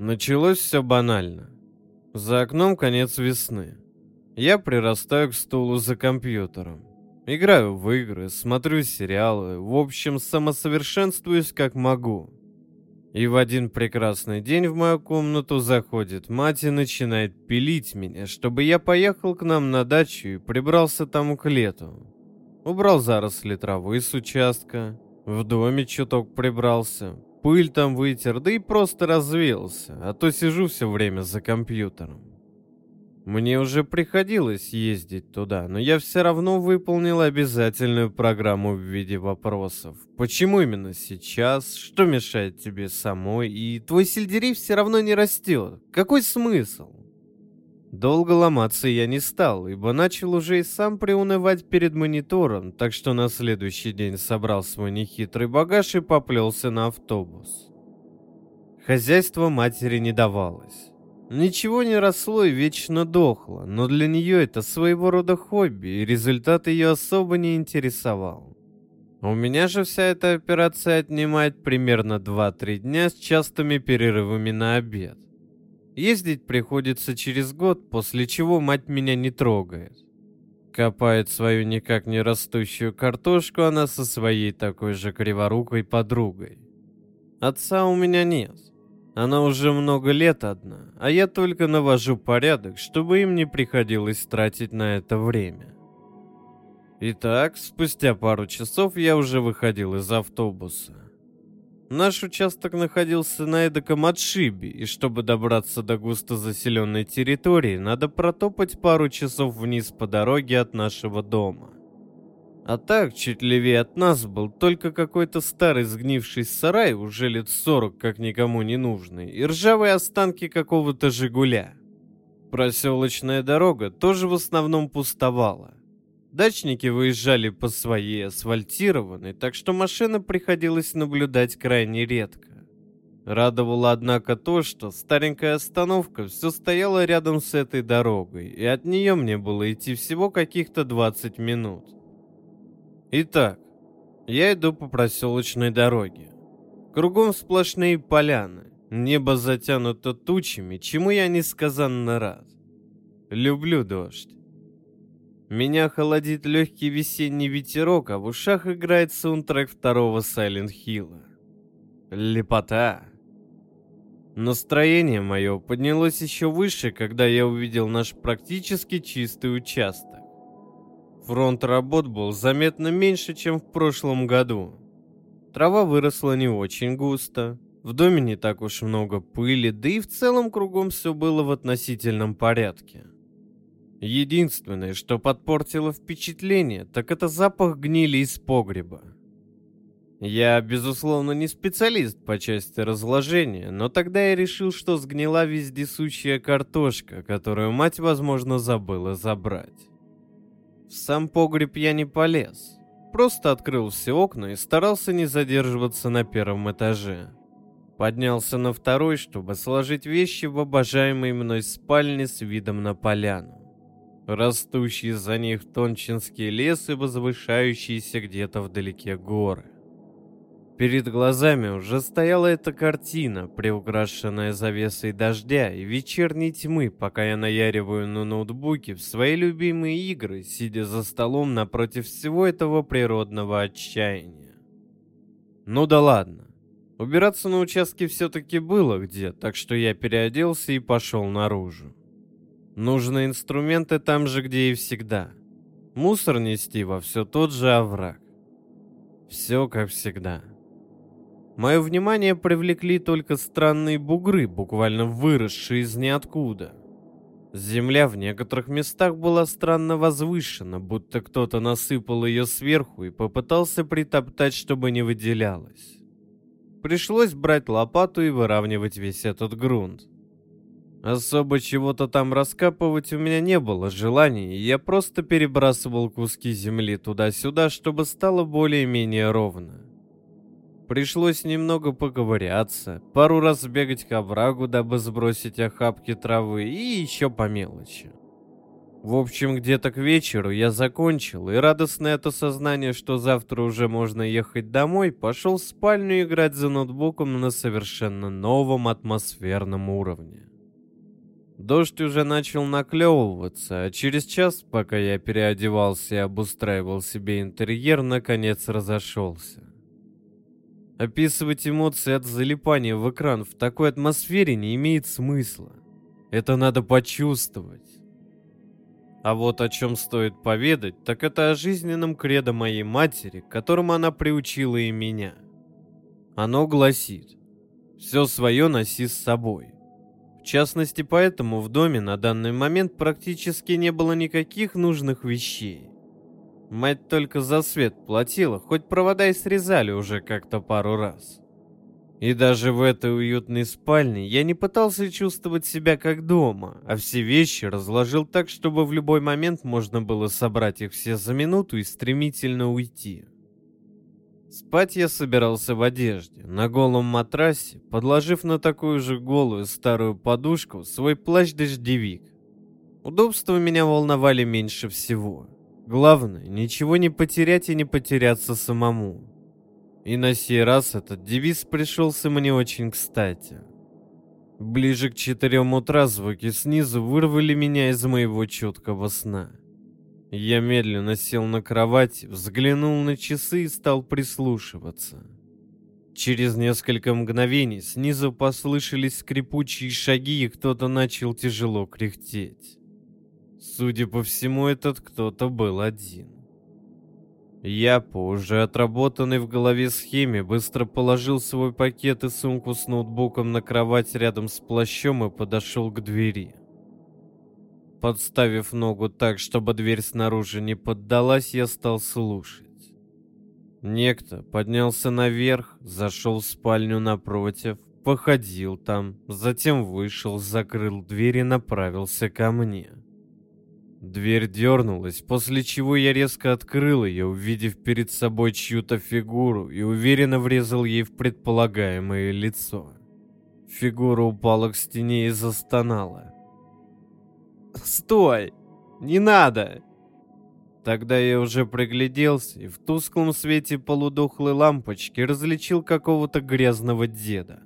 Началось все банально. За окном конец весны. Я прирастаю к стулу за компьютером. Играю в игры, смотрю сериалы, в общем, самосовершенствуюсь как могу. И в один прекрасный день в мою комнату заходит мать и начинает пилить меня, чтобы я поехал к нам на дачу и прибрался там к лету. Убрал заросли травы с участка, в доме чуток прибрался, пыль там вытер, да и просто развеялся, а то сижу все время за компьютером. Мне уже приходилось ездить туда, но я все равно выполнил обязательную программу в виде вопросов. Почему именно сейчас? Что мешает тебе самой? И твой сельдерей все равно не растет. Какой смысл? Долго ломаться я не стал, ибо начал уже и сам приунывать перед монитором, так что на следующий день собрал свой нехитрый багаж и поплелся на автобус. Хозяйство матери не давалось. Ничего не росло и вечно дохло, но для нее это своего рода хобби, и результат ее особо не интересовал. У меня же вся эта операция отнимает примерно 2-3 дня с частыми перерывами на обед. Ездить приходится через год, после чего мать меня не трогает. Копает свою никак не растущую картошку она со своей такой же криворукой подругой. Отца у меня нет. Она уже много лет одна, а я только навожу порядок, чтобы им не приходилось тратить на это время. Итак, спустя пару часов я уже выходил из автобуса. Наш участок находился на эдаком отшибе, и чтобы добраться до густо заселенной территории, надо протопать пару часов вниз по дороге от нашего дома. А так, чуть левее от нас был только какой-то старый сгнивший сарай, уже лет сорок, как никому не нужный, и ржавые останки какого-то «Жигуля». Проселочная дорога тоже в основном пустовала. Дачники выезжали по своей асфальтированной, так что машины приходилось наблюдать крайне редко. Радовало, однако, то, что старенькая остановка все стояла рядом с этой дорогой, и от нее мне было идти всего каких-то 20 минут. Итак, я иду по проселочной дороге. Кругом сплошные поляны. Небо затянуто тучами, чему я несказанно рад. Люблю дождь. Меня холодит легкий весенний ветерок, а в ушах играет саундтрек второго Silent Hill. Лепота. Настроение мое поднялось еще выше, когда я увидел наш практически чистый участок. Фронт работ был заметно меньше, чем в прошлом году. Трава выросла не очень густо, в доме не так уж много пыли, да и в целом кругом все было в относительном порядке. Единственное, что подпортило впечатление, так это запах гнили из погреба. Я, безусловно, не специалист по части разложения, но тогда я решил, что сгнила вездесущая картошка, которую мать, возможно, забыла забрать. В сам погреб я не полез. Просто открыл все окна и старался не задерживаться на первом этаже. Поднялся на второй, чтобы сложить вещи в обожаемой мной спальне с видом на поляну. Растущий за них тончинский лес и возвышающиеся где-то вдалеке горы. Перед глазами уже стояла эта картина, приукрашенная завесой дождя и вечерней тьмы, пока я наяриваю на ноутбуке в свои любимые игры, сидя за столом напротив всего этого природного отчаяния. Ну да ладно. Убираться на участке все-таки было где, так что я переоделся и пошел наружу. Нужны инструменты там же, где и всегда. Мусор нести во все тот же овраг. Все как всегда. Мое внимание привлекли только странные бугры, буквально выросшие из ниоткуда. Земля в некоторых местах была странно возвышена, будто кто-то насыпал ее сверху и попытался притоптать, чтобы не выделялось. Пришлось брать лопату и выравнивать весь этот грунт. Особо чего-то там раскапывать у меня не было желания, и я просто перебрасывал куски земли туда-сюда, чтобы стало более-менее ровно. Пришлось немного поковыряться, пару раз бегать к оврагу, дабы сбросить охапки травы и еще по мелочи. В общем, где-то к вечеру я закончил, и радостное от осознания, что завтра уже можно ехать домой, пошел в спальню играть за ноутбуком на совершенно новом атмосферном уровне. Дождь уже начал наклевываться, а через час, пока я переодевался и обустраивал себе интерьер, наконец разошелся. Описывать эмоции от залипания в экран в такой атмосфере не имеет смысла. Это надо почувствовать. А вот о чем стоит поведать, так это о жизненном кредо моей матери, к которому она приучила и меня. Оно гласит «Все свое носи с собой». В частности, поэтому в доме на данный момент практически не было никаких нужных вещей. Мать только за свет платила, хоть провода и срезали уже как-то пару раз. И даже в этой уютной спальне я не пытался чувствовать себя как дома, а все вещи разложил так, чтобы в любой момент можно было собрать их все за минуту и стремительно уйти. Спать я собирался в одежде, на голом матрасе, подложив на такую же голую старую подушку свой плащ-дождевик. Удобства меня волновали меньше всего. Главное, ничего не потерять и не потеряться самому. И на сей раз этот девиз пришелся мне очень кстати. Ближе к четырем утра звуки снизу вырвали меня из моего чуткого сна. Я медленно сел на кровать, взглянул на часы и стал прислушиваться. Через несколько мгновений снизу послышались скрипучие шаги, и кто-то начал тяжело кряхтеть. Судя по всему, этот кто-то был один. Я по уже отработанной в голове схеме быстро положил свой пакет и сумку с ноутбуком на кровать рядом с плащом и подошел к двери. Подставив ногу так, чтобы дверь снаружи не поддалась, я стал слушать. Некто поднялся наверх, зашел в спальню напротив, походил там, затем вышел, закрыл дверь и направился ко мне. Дверь дернулась, после чего я резко открыл ее, увидев перед собой чью-то фигуру и уверенно врезал ей в предполагаемое лицо. Фигура упала к стене и застонала. «Стой! Не надо!» Тогда я уже пригляделся и в тусклом свете полудохлой лампочки различил какого-то грязного деда.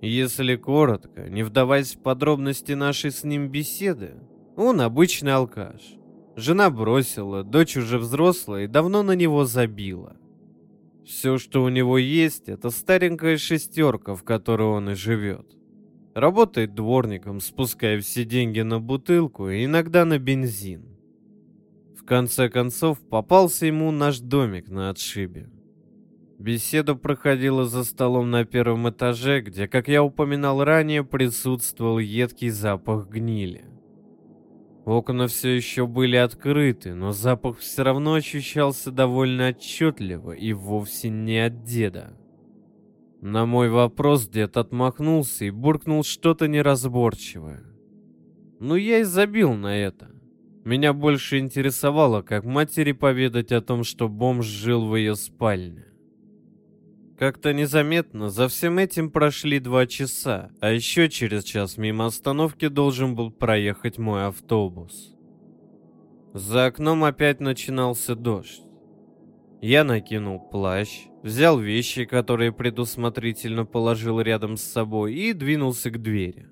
Если коротко, не вдаваясь в подробности нашей с ним беседы, он обычный алкаш. Жена бросила, дочь уже взрослая и давно на него забила. Все, что у него есть, это старенькая шестерка, в которой он и живет. Работает дворником, спуская все деньги на бутылку и иногда на бензин. В конце концов, попался ему наш домик на отшибе. Беседа проходила за столом на первом этаже, где, как я упоминал ранее, присутствовал едкий запах гнили. Окна все еще были открыты, но запах все равно ощущался довольно отчетливо и вовсе не от деда. На мой вопрос дед отмахнулся и буркнул что-то неразборчивое. Ну, я и забил на это. Меня больше интересовало, как матери поведать о том, что бомж жил в ее спальне. Как-то незаметно за всем этим прошли два часа, а еще через час мимо остановки должен был проехать мой автобус. За окном опять начинался дождь. Я накинул плащ, взял вещи, которые предусмотрительно положил рядом с собой, и двинулся к двери.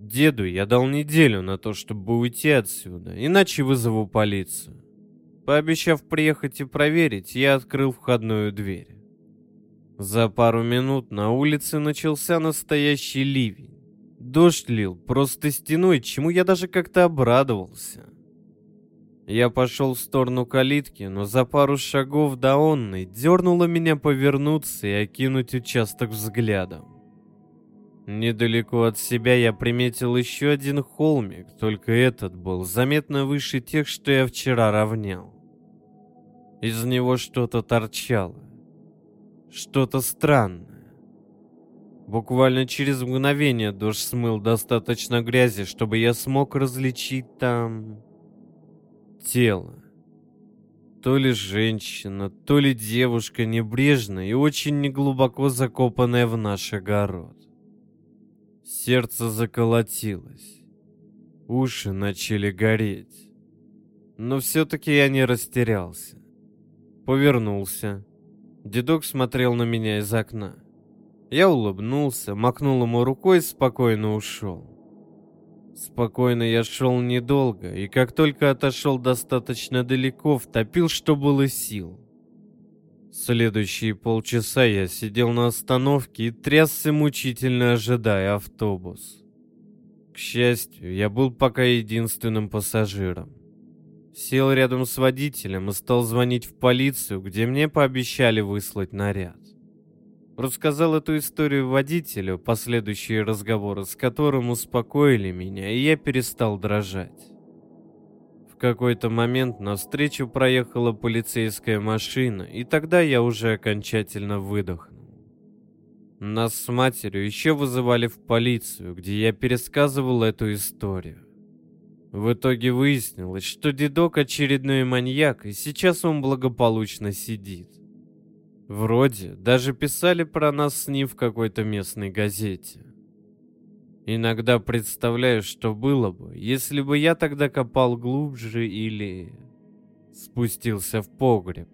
Деду я дал неделю на то, чтобы уйти отсюда, иначе вызову полицию. Пообещав приехать и проверить, я открыл входную дверь. За пару минут на улице начался настоящий ливень. Дождь лил просто стеной, чему я даже как-то обрадовался. Я пошел в сторону калитки, но за пару шагов до онной дернуло меня повернуться и окинуть участок взглядом. Недалеко от себя я приметил еще один холмик, только этот был заметно выше тех, что я вчера равнял. Из него что-то торчало что-то странное. Буквально через мгновение дождь смыл достаточно грязи, чтобы я смог различить там тело. То ли женщина, то ли девушка небрежная и очень неглубоко закопанная в наш огород. Сердце заколотилось. Уши начали гореть. Но все-таки я не растерялся. Повернулся. Дедок смотрел на меня из окна. Я улыбнулся, махнул ему рукой и спокойно ушел. Спокойно я шел недолго, и как только отошел достаточно далеко, втопил, что было сил. Следующие полчаса я сидел на остановке и трясся мучительно, ожидая автобус. К счастью, я был пока единственным пассажиром. Сел рядом с водителем и стал звонить в полицию, где мне пообещали выслать наряд. Рассказал эту историю водителю, последующие разговоры с которым успокоили меня, и я перестал дрожать. В какой-то момент навстречу проехала полицейская машина, и тогда я уже окончательно выдохнул. Нас с матерью еще вызывали в полицию, где я пересказывал эту историю. В итоге выяснилось, что дедок очередной маньяк, и сейчас он благополучно сидит. Вроде даже писали про нас с ним в какой-то местной газете. Иногда представляю, что было бы, если бы я тогда копал глубже или спустился в погреб.